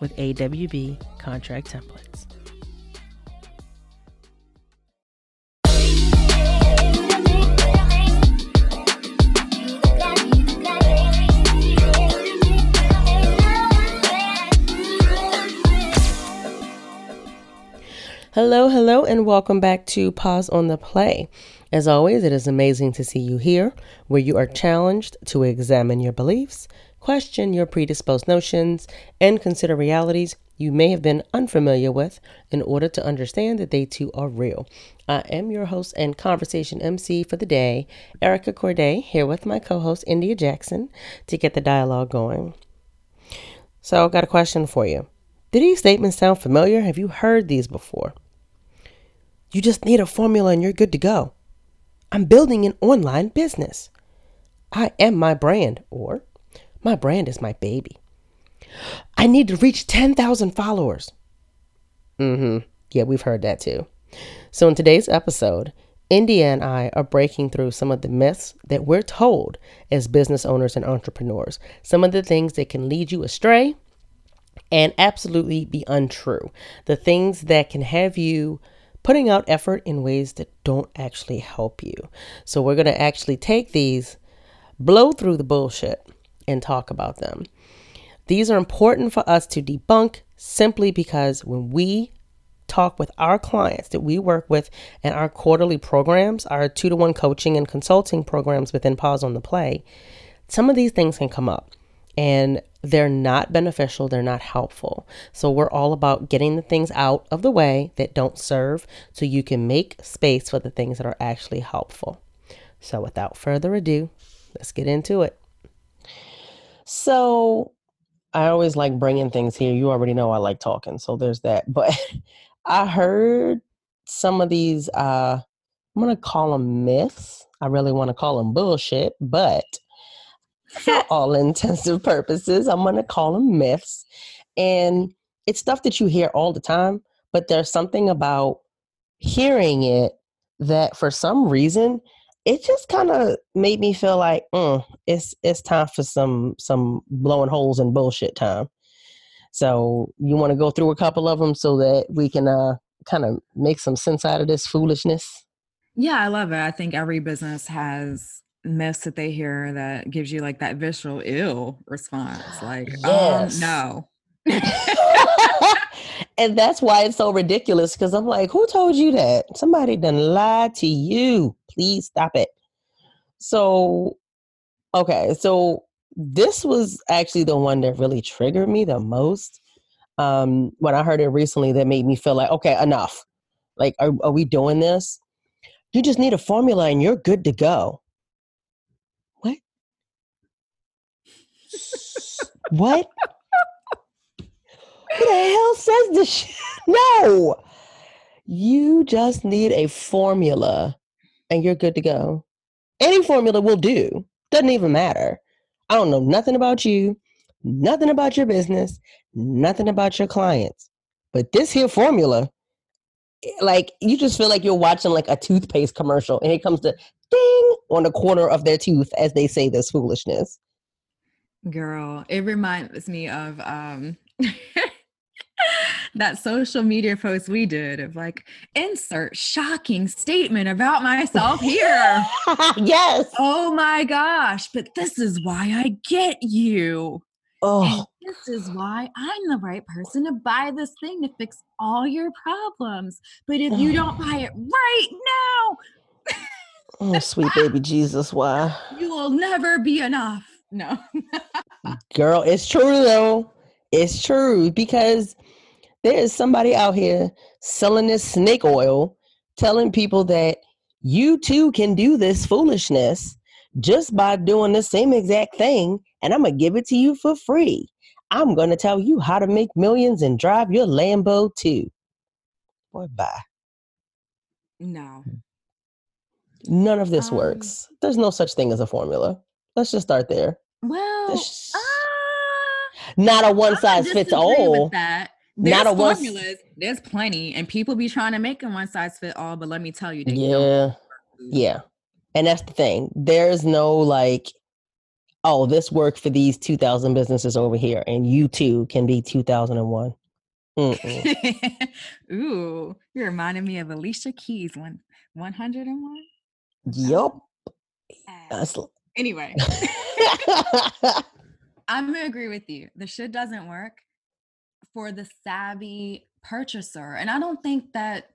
with AWB contract templates. Hello, hello, and welcome back to Pause on the Play. As always, it is amazing to see you here, where you are challenged to examine your beliefs, question your predisposed notions, and consider realities you may have been unfamiliar with in order to understand that they too are real. I am your host and conversation MC for the day, Erica Courdae, here with my co host, India Jackson, to get the dialogue going. So, I've got a question for you. Do these statements sound familiar? Have you heard these before? You just need a formula and you're good to go. I'm building an online business. I am my brand, or my brand is my baby. I need to reach 10,000 followers. Mm hmm. Yeah, we've heard that too. So, in today's episode, India and I are breaking through some of the myths that we're told as business owners and entrepreneurs, some of the things that can lead you astray and absolutely be untrue, the things that can have you putting out effort in ways that don't actually help you. So, we're going to actually take these, blow through the bullshit, and talk about them. These are important for us to debunk simply because when we talk with our clients that we work with in our quarterly programs, our two to one coaching and consulting programs within Pause on the Play, some of these things can come up and they're not beneficial, they're not helpful. So, we're all about getting the things out of the way that don't serve so you can make space for the things that are actually helpful. So, without further ado, let's get into it. So, I always like bringing things here. You already know I like talking, so there's that. But I heard some of these, uh, I'm going to call them myths. I really want to call them bullshit, but for all intensive purposes. I'm going to call them myths. And it's stuff that you hear all the time, but there's something about hearing it that for some reason it just kind of made me feel like mm, it's it's time for some some blowing holes and bullshit time. So you want to go through a couple of them so that we can uh, kind of make some sense out of this foolishness. Yeah, I love it. I think every business has myths that they hear that gives you like that visceral ill response like um, yes. um no and that's why it's so ridiculous because i'm like who told you that? Somebody done lied to you. Please stop it. So okay so this was actually the one that really triggered me the most um when i heard it recently that made me feel like okay enough. Like are, are we doing this? You just need a formula and you're good to go. What? what? Who the hell says this shit? No. You just need a formula and you're good to go. Any formula will do. Doesn't even matter. I don't know nothing about you, nothing about your business, nothing about your clients. But this here formula, like you just feel like you're watching like a toothpaste commercial and it comes to ding on the corner of their tooth as they say this foolishness. Girl, it reminds me of um that social media post we did of like insert shocking statement about myself here. yes. Oh my gosh, but this is why I get you. Oh, this is why I'm the right person to buy this thing to fix all your problems. But if you don't buy it right now, oh, sweet baby Jesus, why? You will never be enough. No. Girl, it's true though. It's true because there is somebody out here selling this snake oil, telling people that you too can do this foolishness just by doing the same exact thing, and I'm gonna give it to you for free. I'm gonna tell you how to make millions and drive your Lambo too. Boy, bye. No. None of this um, works. There's no such thing as a formula. Let's just start there. Well, uh, not a one size fits all. that. There's not a formulas. One... There's plenty, and people be trying to make them one size fit all. But let me tell you, yeah, yeah, and that's the thing. There's no like, oh, this worked for these 2,000 businesses over here, and you too can be 2001. Ooh, you're reminding me of Alicia Keys one 101. Yep. Anyway. I'm gonna agree with you. The shit doesn't work for the savvy purchaser. And I don't think that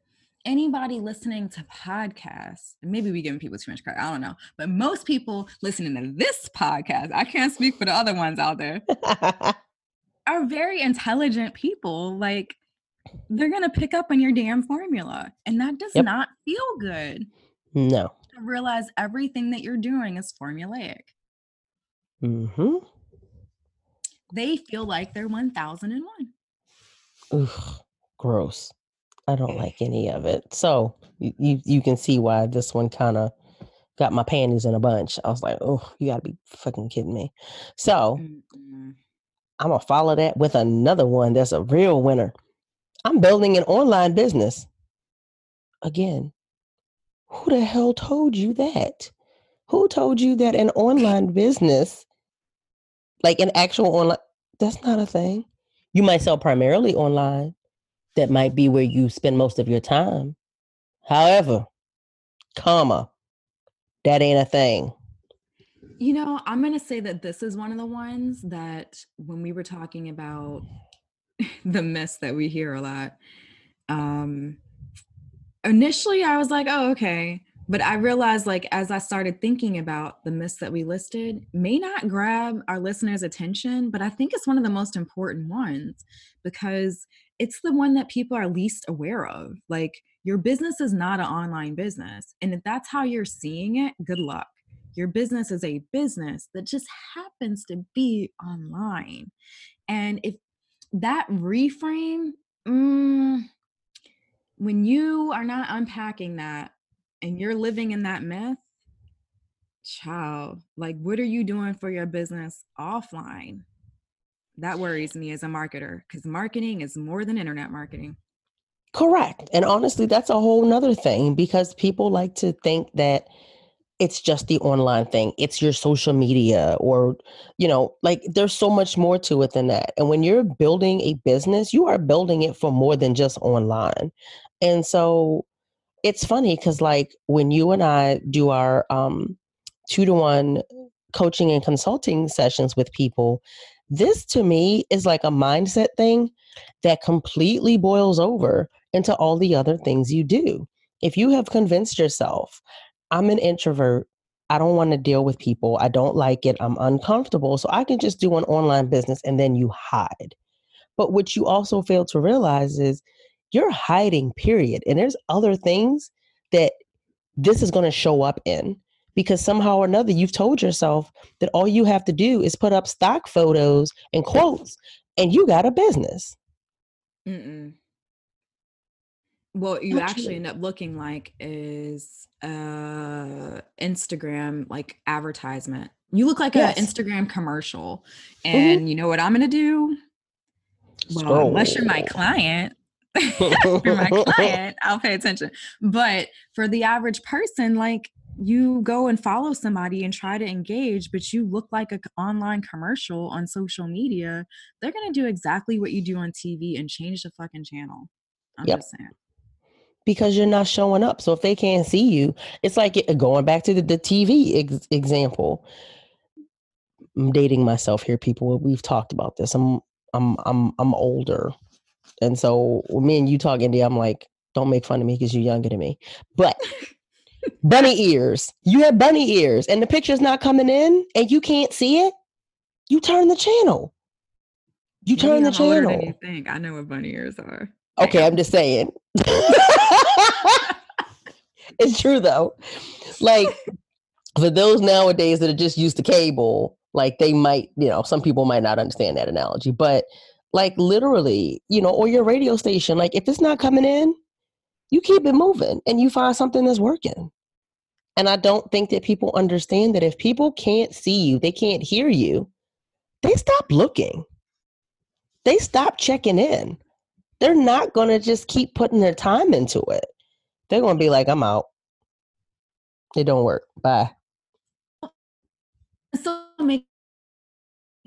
anybody listening to podcasts, maybe we giving people too much credit, I don't know. But most people listening to this podcast, I can't speak for the other ones out there, are very intelligent people. Like they're gonna pick up on your damn formula. And that does yep. not feel good. No. To realize everything that you're doing is formulaic. Mm-hmm. They feel like they're 1001. Ugh, gross. I don't like any of it. So you you can see why this one kind of got my panties in a bunch. I was like, oh, you gotta be fucking kidding me. So mm-hmm. I'm gonna follow that with another one that's a real winner. I'm building an online business. Again, who the hell told you that? Who told you that an online business, like an actual online, that's not a thing? You might sell primarily online. That might be where you spend most of your time. However, comma, that ain't a thing. You know, I'm going to say that this is one of the ones that when we were talking about the mess that we hear a lot, um, initially I was like, oh, okay. But I realized, like, as I started thinking about the myths that we listed, may not grab our listeners' attention, but I think it's one of the most important ones because it's the one that people are least aware of. Like, your business is not an online business. And if that's how you're seeing it, good luck. Your business is a business that just happens to be online. And if that reframe, mm, when you are not unpacking that and you're living in that myth, child, like what are you doing for your business offline? That worries me as a marketer because marketing is more than internet marketing. Correct. And honestly, that's a whole nother thing because people like to think that it's just the online thing. It's your social media or, you know, like there's so much more to it than that. And when you're building a business, you are building it for more than just online. And so it's funny because like when you and I do our um, two to one coaching and consulting sessions with people, this to me is like a mindset thing that completely boils over into all the other things you do. If you have convinced yourself, I'm an introvert, I don't want to deal with people, I don't like it, I'm uncomfortable, so I can just do an online business and then you hide. But what you also fail to realize is you're hiding, period. And there's other things that this is going to show up in because somehow or another you've told yourself that all you have to do is put up stock photos and quotes and you got a business. Mm-mm. What you Not actually true. end up looking like is uh Instagram like advertisement. You look like yes. an Instagram commercial. Mm-hmm. And mm-hmm. you know what I'm gonna do? Well, unless you're my client, for my client, I'll pay attention. But for the average person, like you go and follow somebody and try to engage, but you look like an online commercial on social media, they're going to do exactly what you do on TV and change the fucking channel. I'm yep. just saying. Because you're not showing up. So if they can't see you, it's like going back to the, the TV ex- example I'm dating myself here, people. We've talked about this. I'm I'm I'm I'm older. And so me and you talk India, I'm like, don't make fun of me because you're younger than me. But bunny ears. You have bunny ears and the picture's not coming in and you can't see it. You turn the channel. You Maybe turn the I'm older than channel. you think. I know what bunny ears are. Okay, I'm just saying. it's true though. Like for those nowadays that are just used to cable, like they might, you know, some people might not understand that analogy, but like literally, you know, or your radio station, like if it's not coming in, you keep it moving and you find something that's working. And I don't think that people understand that if people can't see you, they can't hear you, they stop looking. They stop checking in. They're not going to just keep putting their time into it. They're going to be like, I'm out. It don't work. Bye. so makes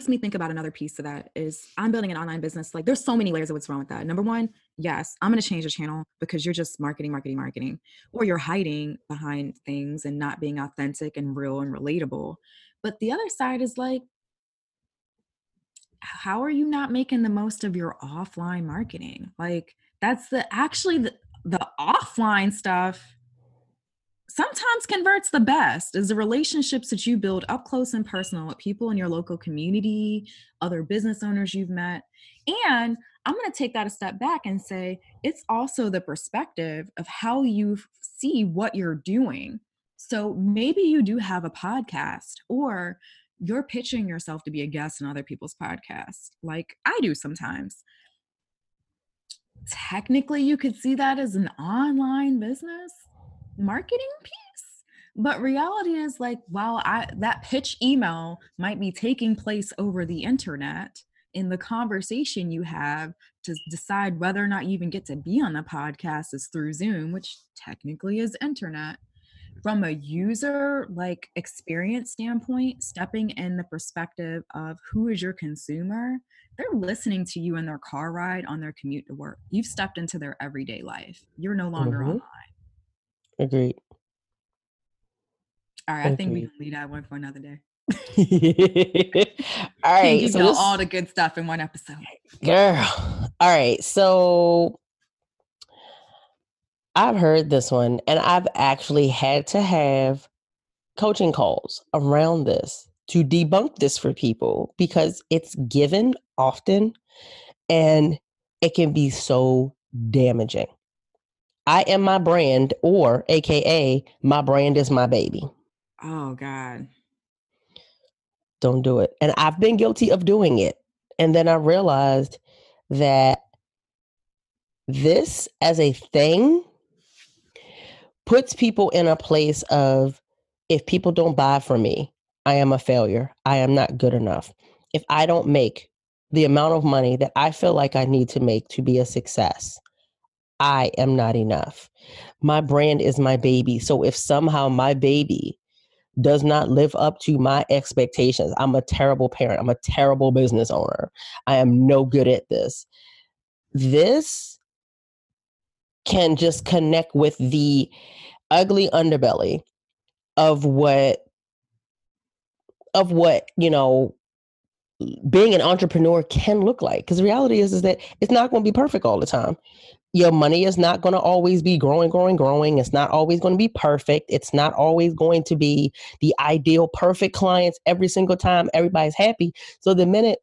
me think about another piece of that is I'm building an online business. Like there's so many layers of what's wrong with that. Number one, yes, I'm gonna change the channel because you're just marketing, marketing, marketing, or you're hiding behind things and not being authentic and real and relatable. But the other side is like, how are you not making the most of your offline marketing? Like that's the actually the, the offline stuff sometimes converts the best is the relationships that you build up close and personal with people in your local community, other business owners you've met. And I'm going to take that a step back and say it's also the perspective of how you see what you're doing. So maybe you do have a podcast or you're pitching yourself to be a guest in other people's podcasts, like I do sometimes. Technically, you could see that as an online business marketing piece but reality is like while i that pitch email might be taking place over the internet in the conversation you have to decide whether or not you even get to be on the podcast is through zoom which technically is internet. From a user like experience standpoint stepping in the perspective of who is your consumer they're listening to you in their car ride on their commute to work. You've stepped into their everyday life. You're no longer Mhm. online Agreed. All right, I think we can leave that one for another day. all right, give So this, all the good stuff in one episode. girl. All right. So I've heard this one and I've actually had to have coaching calls around this to debunk this for people because it's given often and it can be so damaging. I am my brand, or AKA, my brand is my baby. Oh God. Don't do it. And I've been guilty of doing it. And then I realized that this as a thing puts people in a place of if people don't buy from me, I am a failure. I am not good enough. If I don't make the amount of money that I feel like I need to make to be a success, I am not enough. My brand is my baby. So if somehow my baby does not live up to my expectations, I'm a terrible parent. I'm a terrible business owner. I am no good at this. This can just connect with the ugly underbelly of what of what you know being an entrepreneur can look like because the reality is is that it's not going to be perfect all the time your money is not going to always be growing growing growing. It's not always going to be perfect. It's not always going to be the ideal perfect clients every single time everybody's happy. So the minute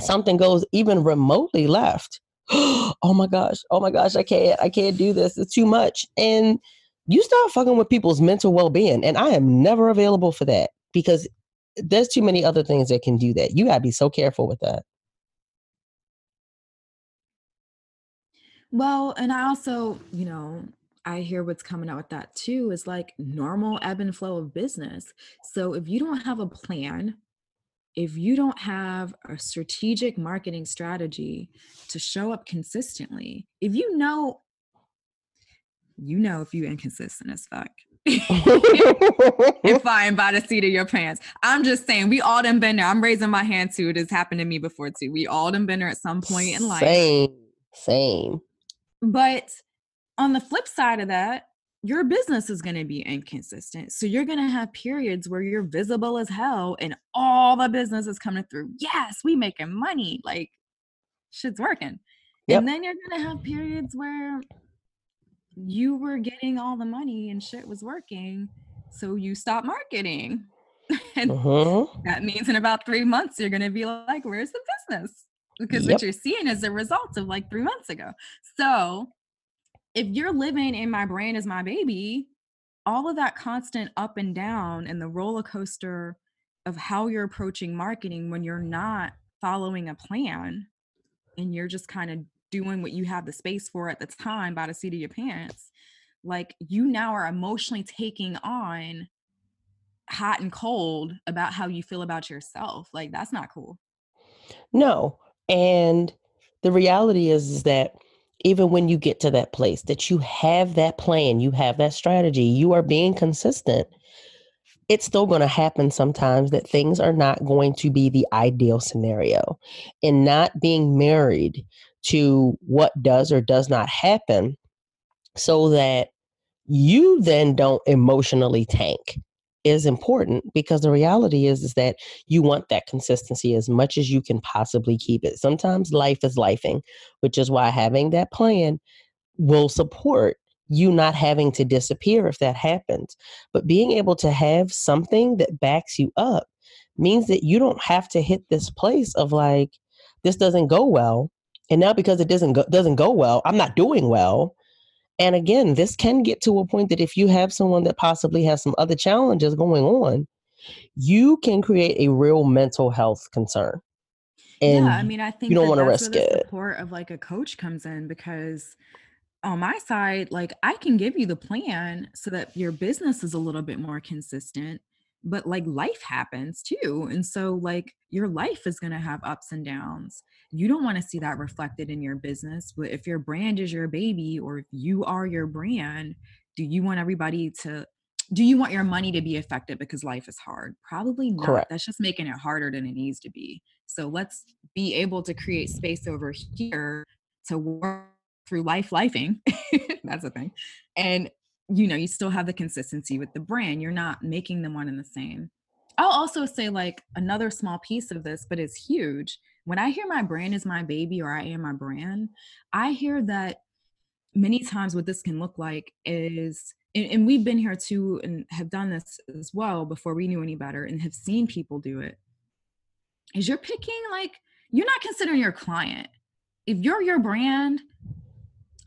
something goes even remotely left oh my gosh oh my gosh i can't i can't do this. It's too much. And you start fucking with people's mental well-being and i am never available for that because there's too many other things that can do that. You got to be so careful with that Well, and I also, you know, I hear what's coming out with that too is like normal ebb and flow of business. So if you don't have a plan, if you don't have a strategic marketing strategy to show up consistently, if you know, you know, if you're inconsistent as fuck. and flying by the seat of your pants. I'm just saying, we all done been there. I'm raising my hand too. It has happened to me before too. We all done been there at some point in life. same same But on the flip side of that, your business is going to be inconsistent. So you're going to have periods where you're visible as hell and all the business is coming through. Yes, we making money. Like shit's working. Yep. And then you're going to have periods where you were getting all the money and shit was working. So you stop marketing. and uh-huh. that means in about three months, you're going to be like, where's the business? Because yep. what you're seeing is the results of like three months ago. So if you're living in my brain as my baby, all of that constant up and down and the roller coaster of how you're approaching marketing when you're not following a plan and you're just kind of doing what you have the space for at the time by the seat of your pants, like you now are emotionally taking on hot and cold about how you feel about yourself. Like that's not cool. No. And the reality is, is that even when you get to that place that you have that plan, you have that strategy, you are being consistent. It's still going to happen sometimes that things are not going to be the ideal scenario. And not being married to what does or does not happen so that you then don't emotionally tank is important because the reality is is that you want that consistency as much as you can possibly keep it. Sometimes life is lifing, which is why having that plan will support you not having to disappear if that happens. But being able to have something that backs you up means that you don't have to hit this place of like this doesn't go well and now because it doesn't go doesn't go well, I'm not doing well and again, this can get to a point that if you have someone that possibly has some other challenges going on, you can create a real mental health concern. And yeah, I mean, I think you don't want to risk it. Support of like a coach comes in because on my side, like I can give you the plan so that your business is a little bit more consistent but like life happens too and so like your life is going to have ups and downs. You don't want to see that reflected in your business but if your brand is your baby or if you are your brand do you want everybody to do you want your money to be affected because life is hard? Probably not. Correct. that's just making it harder than it needs to be. So let's be able to create space over here to work through life lifing. That's the thing. And you know you still have the consistency with the brand you're not making them one and the same. I'll also say like another small piece of this but it's huge. When i hear my brand is my baby or i am my brand i hear that many times what this can look like is and, and we've been here too and have done this as well before we knew any better and have seen people do it is you're picking like you're not considering your client. If you're your brand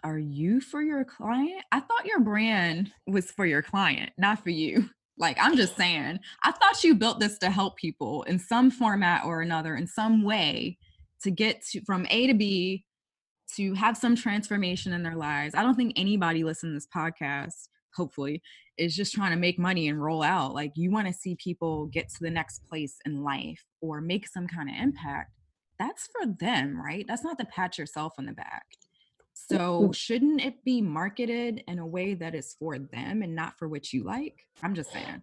are you for your client? I thought your brand was for your client, not for you. Like, I'm just saying, I thought you built this to help people in some format or another, in some way, to get to from A to B, to have some transformation in their lives. I don't think anybody listening to this podcast, hopefully, is just trying to make money and roll out. Like, you want to see people get to the next place in life or make some kind of impact. That's for them, right? That's not to pat yourself on the back. So mm-hmm. shouldn't it be marketed in a way that is for them and not for what you like? I'm just saying.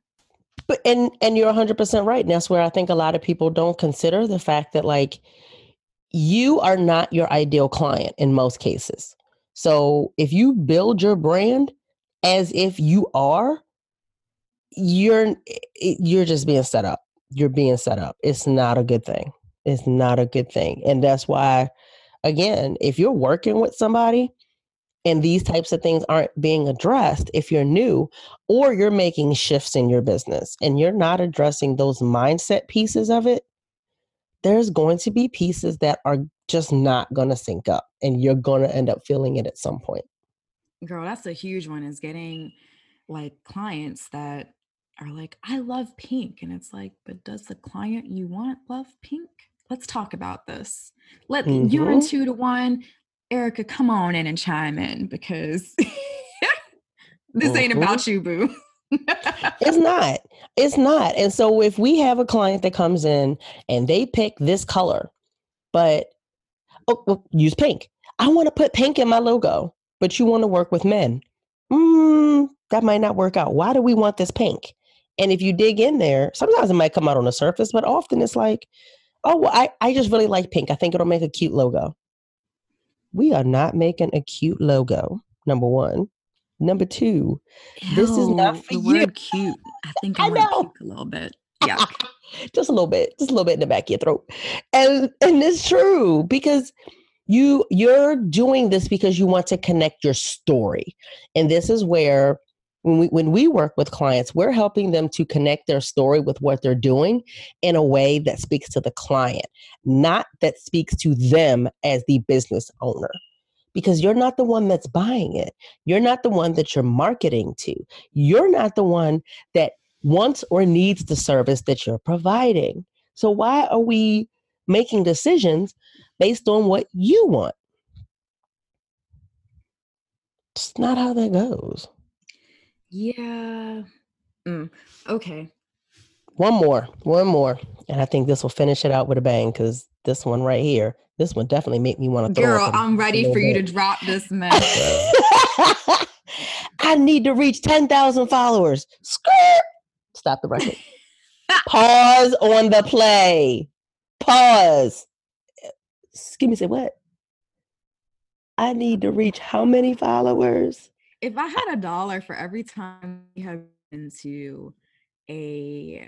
But and and you're 100% right. And that's where I think a lot of people don't consider the fact that like you are not your ideal client in most cases. So if you build your brand as if you are, you're you're just being set up. You're being set up. It's not a good thing. It's not a good thing. And that's why again, if you're working with somebody and these types of things aren't being addressed, if you're new or you're making shifts in your business and you're not addressing those mindset pieces of it, there's going to be pieces that are just not going to sync up and you're going to end up feeling it at some point. Girl, that's a huge one is getting like clients that are like, I love pink. And it's like, but does the client you want love pink? Let's talk about this. Let mm-hmm. you're in two to one. Erica, come on in and chime in because this mm-hmm. ain't about you, boo. it's not. It's not. And so if we have a client that comes in and they pick this color, but oh, well, use pink. I want to put pink in my logo, but you want to work with men. Mm, that might not work out. Why do we want this pink? And if you dig in there, sometimes it might come out on the surface, but often it's like, oh, well, I, I just really like pink. I think it'll make a cute logo. We are not making a cute logo, number one. Number two, this is not for the you. word cute. I think I I know. a little bit. Yeah. just a little bit, just a little bit in the back of your throat. And and it's true because you you're doing this because you want to connect your story. And this is where when we when we work with clients, we're helping them to connect their story with what they're doing in a way that speaks to the client, not that speaks to them as the business owner. Because you're not the one that's buying it. You're not the one that you're marketing to. You're not the one that wants or needs the service that you're providing. So why are we making decisions based on what you want? It's not how that goes. Yeah. Mm, okay. One more, one more. And I think this will finish it out with a bang because this one right here, this one definitely make me want to throw Girl, I'm ready for you to drop this mess. I need to reach 10,000 followers. Skirt. Stop the record. Pause on the play. Pause. Excuse me, say what? I need to reach how many followers? If I had a dollar for every time we have been to a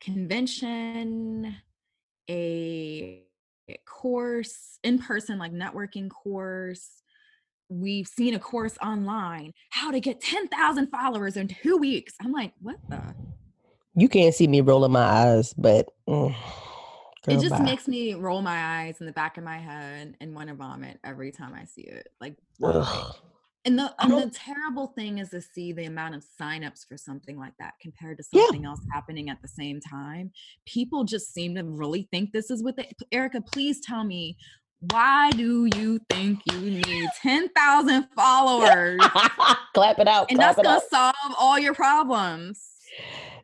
convention, a course, in person, like networking course, we've seen a course online, how to get 10,000 followers in two weeks. I'm like, what the? You can't see me rolling my eyes, but mm, it just bye. makes me roll my eyes in the back of my head and want to vomit every time I see it. Like. And the and the terrible thing is to see the amount of signups for something like that compared to Yeah. something else happening at the same time. People just seem to really think this is what they Erica, please tell me why do you think you need 10,000 followers? clap it out. and that's gonna solve all your problems.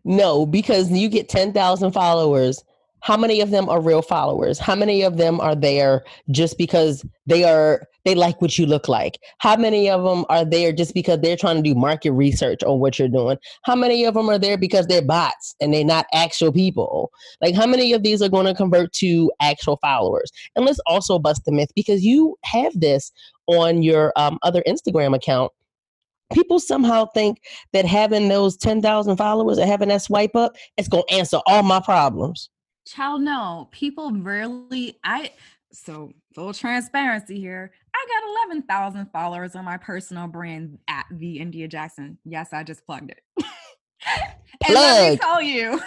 No, because you get 10,000 followers. How many of them are real followers? How many of them are there just because they are they like what you look like? How many of them are there just because they're trying to do market research on what you're doing? How many of them are there because they're bots and they're not actual people? Like how many of these are going to convert to actual followers? And let's also bust the myth because you have this on your um, other Instagram account people somehow think that having those 10,000 followers and having that swipe up, it's going to answer all my problems. Child, no, people rarely I so full transparency here. I got 11,000 followers on my personal brand at the India Jackson. Yes, I just plugged it. and let me Plug. tell you,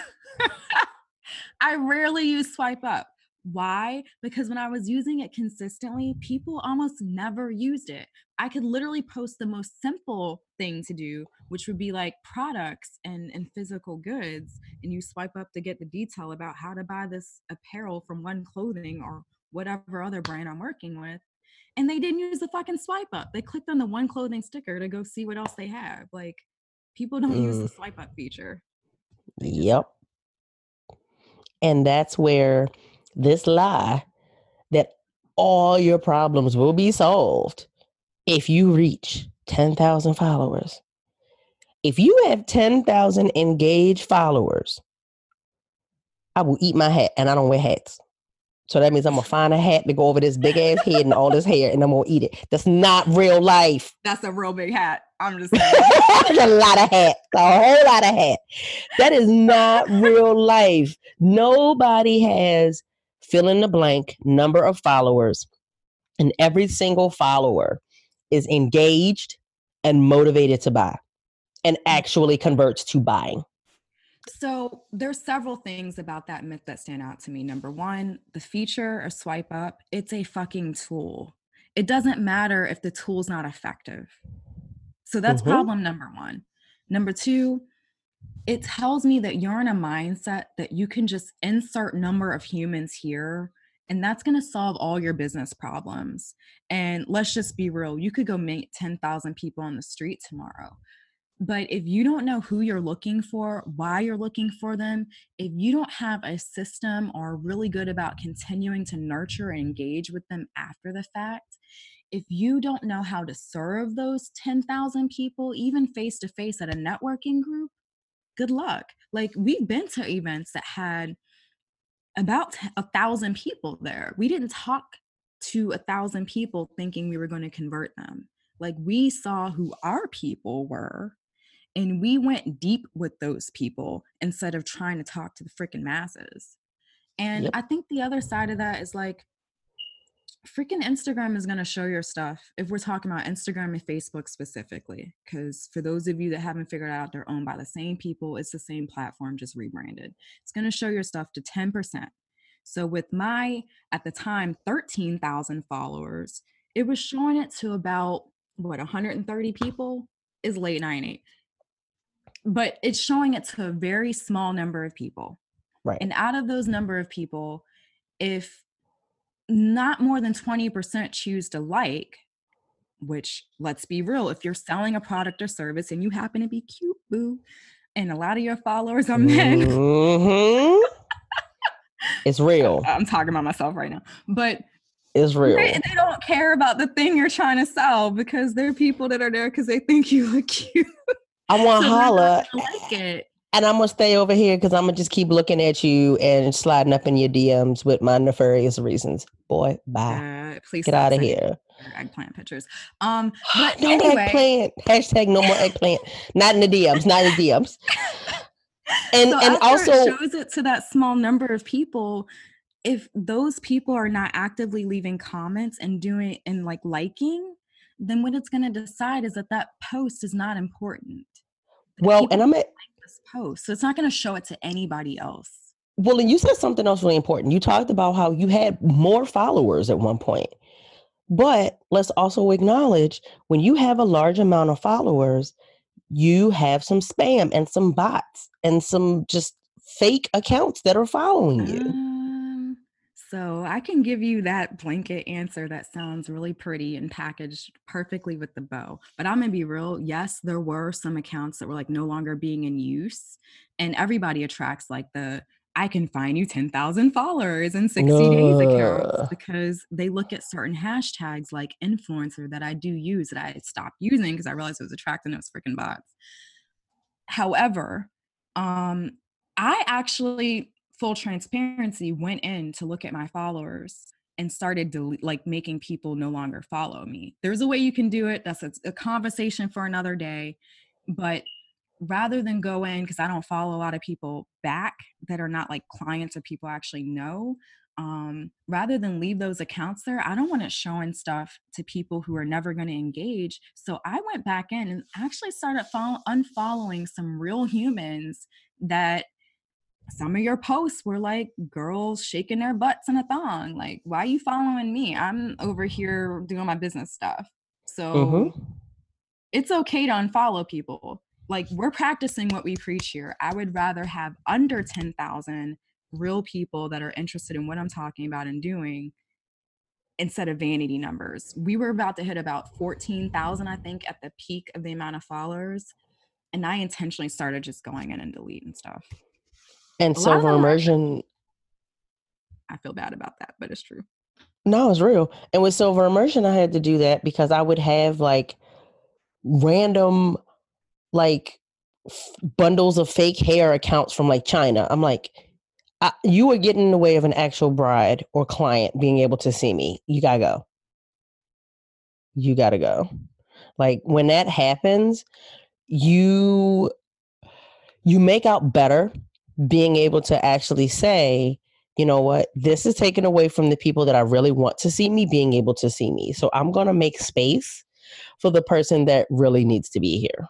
I rarely use swipe up. Why? Because when I was using it consistently, people almost never used it. I could literally post the most simple thing to do, which would be like products and, and physical goods. And you swipe up to get the detail about how to buy this apparel from one clothing or whatever other brand I'm working with. And they didn't use the fucking swipe up. They clicked on the one clothing sticker to go see what else they have. Like people don't use the Mm. swipe up feature. Yep. And that's where this lie that all your problems will be solved if you reach 10,000 followers. If you have 10,000 engaged followers, I will eat my hat and I don't wear hats. So that means I'm gonna find a hat to go over this big ass head and all this hair and I'm gonna eat it. That's not real life. That's a real big hat. I'm just saying. That's a lot of hat. A whole lot of hat. That is not real life. Nobody has fill in the blank number of followers, and every single follower is engaged and motivated to buy and actually converts to buying. So there's several things about that myth that stand out to me. Number one, the feature or swipe up, it's a fucking tool. It doesn't matter if the tool's not effective. So that's Mhm. problem number one. Number two, it tells me that you're in a mindset that you can just insert number of humans here and that's going to solve all your business problems. And let's just be real, you could go meet 10,000 people on the street tomorrow. But if you don't know who you're looking for, why you're looking for them, if you don't have a system or really good about continuing to nurture and engage with them after the fact, if you don't know how to serve those 10,000 people, even face to face at a networking group, good luck. Like we've been to events that had about a thousand people there. We didn't talk to a thousand people thinking we were going to convert them. Like we saw who our people were and we went deep with those people instead of trying to talk to the freaking masses. And yep. I think the other side of that is like freaking Instagram is going to show your stuff if we're talking about Instagram and Facebook specifically. Because for those of you that haven't figured out they're owned by the same people, it's the same platform, just rebranded. It's going to show your stuff to 10%. So with my, at the time, 13,000 followers, it was showing it to about what 130 people is late 98 but it's showing it to a very small number of people right and out of those number of people if not more than 20% choose to like which let's be real if you're selling a product or service and you happen to be cute boo and a lot of your followers are men mm-hmm. it's real i'm talking about myself right now but it's real. They, they, don't care about the thing you're trying to sell because they're people that are there because they think you look cute. I want to so holla. Like it. And I'm gonna stay over here because I'm gonna just keep looking at you and sliding up in your DMs with my nefarious reasons. Boy, bye. Uh, please get out of here. Eggplant pictures. Um, but no anyway. eggplant. Hashtag no more eggplant. not in the DMs. Not in the DMs. And so and also it shows it to that small number of people if those people are not actively leaving comments and doing and like liking, then what it's going to decide is that that post is not important. Well, and I'm at this post, so it's not going to show it to anybody else. Well, and you said something else really important. You talked about how you had more followers at one point. But let's also acknowledge when you have a large amount of followers, you have some spam and some bots and some just fake accounts that are following you. Uh, so I can give you that blanket answer that sounds really pretty and packaged perfectly with the bow. But I'm gonna be real. Yes, there were some accounts that were like no longer being in use, and everybody attracts like the I can find you 10,000 followers in 60 uh. days accounts because they look at certain hashtags like influencer that I do use that I stopped using because I realized it was attracting those freaking bots. However, um, I actually full transparency went in to look at my followers and started like making people no longer follow me. There's a way you can do it. That's a, a conversation for another day. But rather than go in, because I don't follow a lot of people back that are not like clients or people I actually know, um, rather than leave those accounts there, I don't want it showing stuff to people who are never going to engage. So I went back in and actually started follow- unfollowing some real humans that some of your posts were like girls shaking their butts in a thong. Like, why are you following me? I'm over here doing my business stuff. So mm-hmm. it's okay to unfollow people. Like, we're practicing what we preach here. I would rather have under 10,000 real people that are interested in what I'm talking about and doing instead of vanity numbers. We were about to hit about 14,000, I think, at the peak of the amount of followers. And I intentionally started just going in and deleting stuff. And silver immersion. I feel bad about that, but it's true. No, it's real. And with silver immersion, I had to do that because I would have like random, like f- bundles of fake hair accounts from like China. I'm like, I, you are getting in the way of an actual bride or client being able to see me. You gotta go. You gotta go. Like when that happens, you you make out better being able to actually say, you know what, this is taken away from the people that I really want to see me being able to see me. So I'm going to make space for the person that really needs to be here.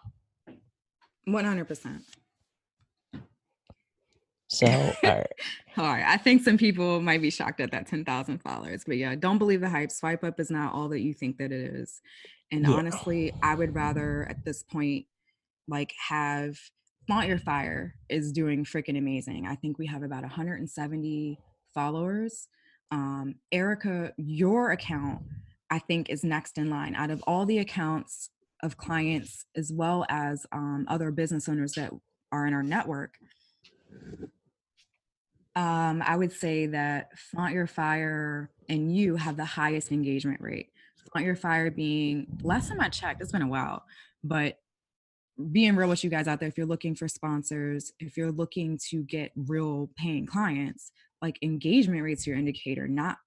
100%. So, all right. all right. I think some people might be shocked at that 10,000 followers, but yeah, don't believe the hype. Swipe up is not all that you think that it is. And yeah. honestly, I would rather at this point, like, have Flaunt Your Fire is doing freaking amazing. I think we have about 170 followers. Um, Erica, your account, I think, is next in line out of all the accounts of clients as well as um, other business owners that are in our network. Um, I would say that Flaunt Your Fire and you have the highest engagement rate. Flaunt Your Fire being last time I checked, it's been a while, but being real with you guys out there, if you're looking for sponsors, if you're looking to get real paying clients, like engagement rates your indicator, not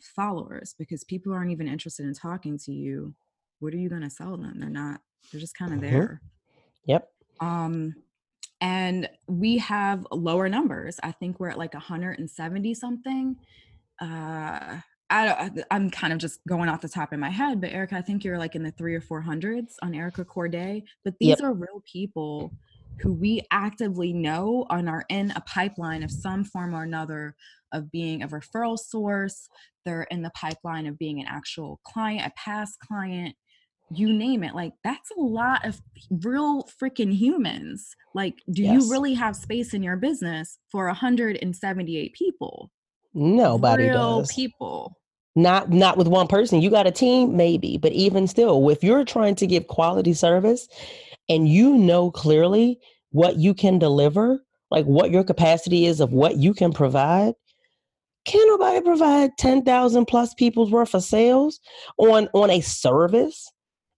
followers, because people aren't even interested in talking to you what are you going to sell them? They're not, they're just kind of Mhm. there. Yep. Um, and we have lower numbers. I think we're at like 170 something. Uh, I, don't- uh, I'm kind of just going off the top of my head, but Erica, I think you're like in the three or four hundreds on Erica Courdae. But these Yep. are real people who we actively know and are in a pipeline of some form or another of being a referral source. They're in the pipeline of being an actual client, a past client, you name it. Like that's a lot of real freaking humans. Like, do Yes. you really have space in your business for 178 people? Nobody real does. people. Not not with one person. You got a team, maybe, but even still, if you're trying to give quality service and you know clearly what you can deliver, like what your capacity is of what you can provide, can nobody provide 10,000 plus people's worth of sales on on a service?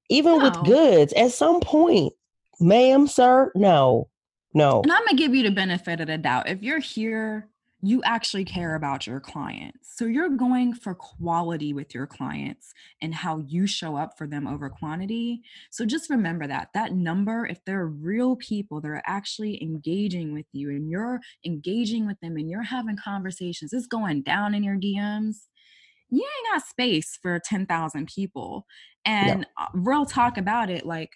Even with goods, at some point, ma'am, sir, no. No. And I'm gonna give you the benefit of the doubt. If you're here, you actually care about your clients. So you're going for quality with your clients and how you show up for them over quantity. So just remember that that number, if they're real people that are actually engaging with you and you're engaging with them and you're having conversations, it's going down in your DMs. You ain't got space for 10,000 people. And uh, real talk about it, like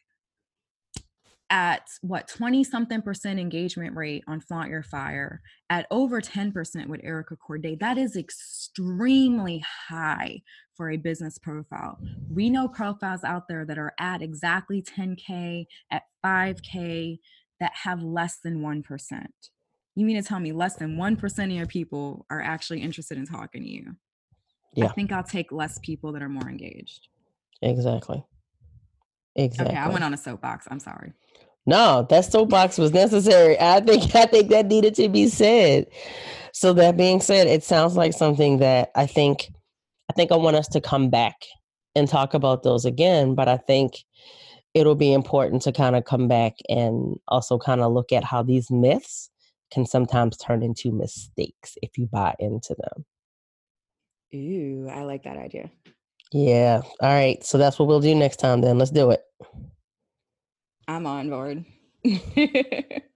at what 20 something percent engagement rate on Flaunt Your Fire, at over 10% with Erica Courdae, that is extremely high for a business profile. We know profiles out there that are at exactly 10K, at 5K, that have less than 1%. You mean to tell me less than 1% of your people are actually interested in talking to you? Yeah. I think I'll take less people that are more engaged. Exactly. Exactly. Okay, I went on a soapbox. I'm sorry. No, that soapbox was necessary. I think I think that needed to be said. So that being said, it sounds like something that I think I think I want us to come back and talk about those again, but I think it'll be important to kind of come back and also kind of look at how these myths can sometimes turn into mistakes if you buy into them. Ooh, I like that idea. Yeah. All right. So that's what we'll do next time then. Let's do it. I'm on board.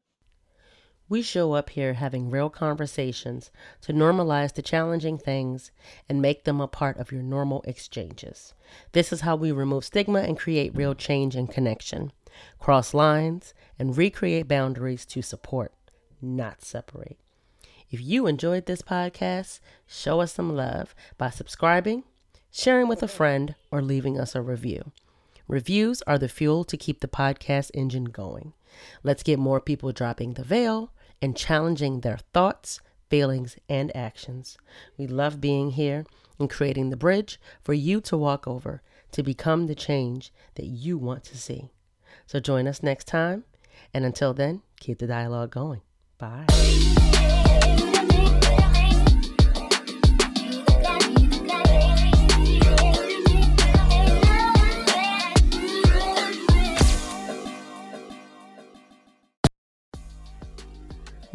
We show up here having real conversations to normalize the challenging things and make them a part of your normal exchanges. This is how we remove stigma and create real change and connection, cross lines, and recreate boundaries to support, not separate. If you enjoyed this podcast, show us some love by subscribing, sharing with a friend, or leaving us a review. Reviews are the fuel to keep the podcast engine going. Let's get more people dropping the veil and challenging their thoughts, feelings, and actions. We love being here and creating the bridge for you to walk over to become the change that you want to see. So join us next time. And until then, keep the dialogue going. Bye.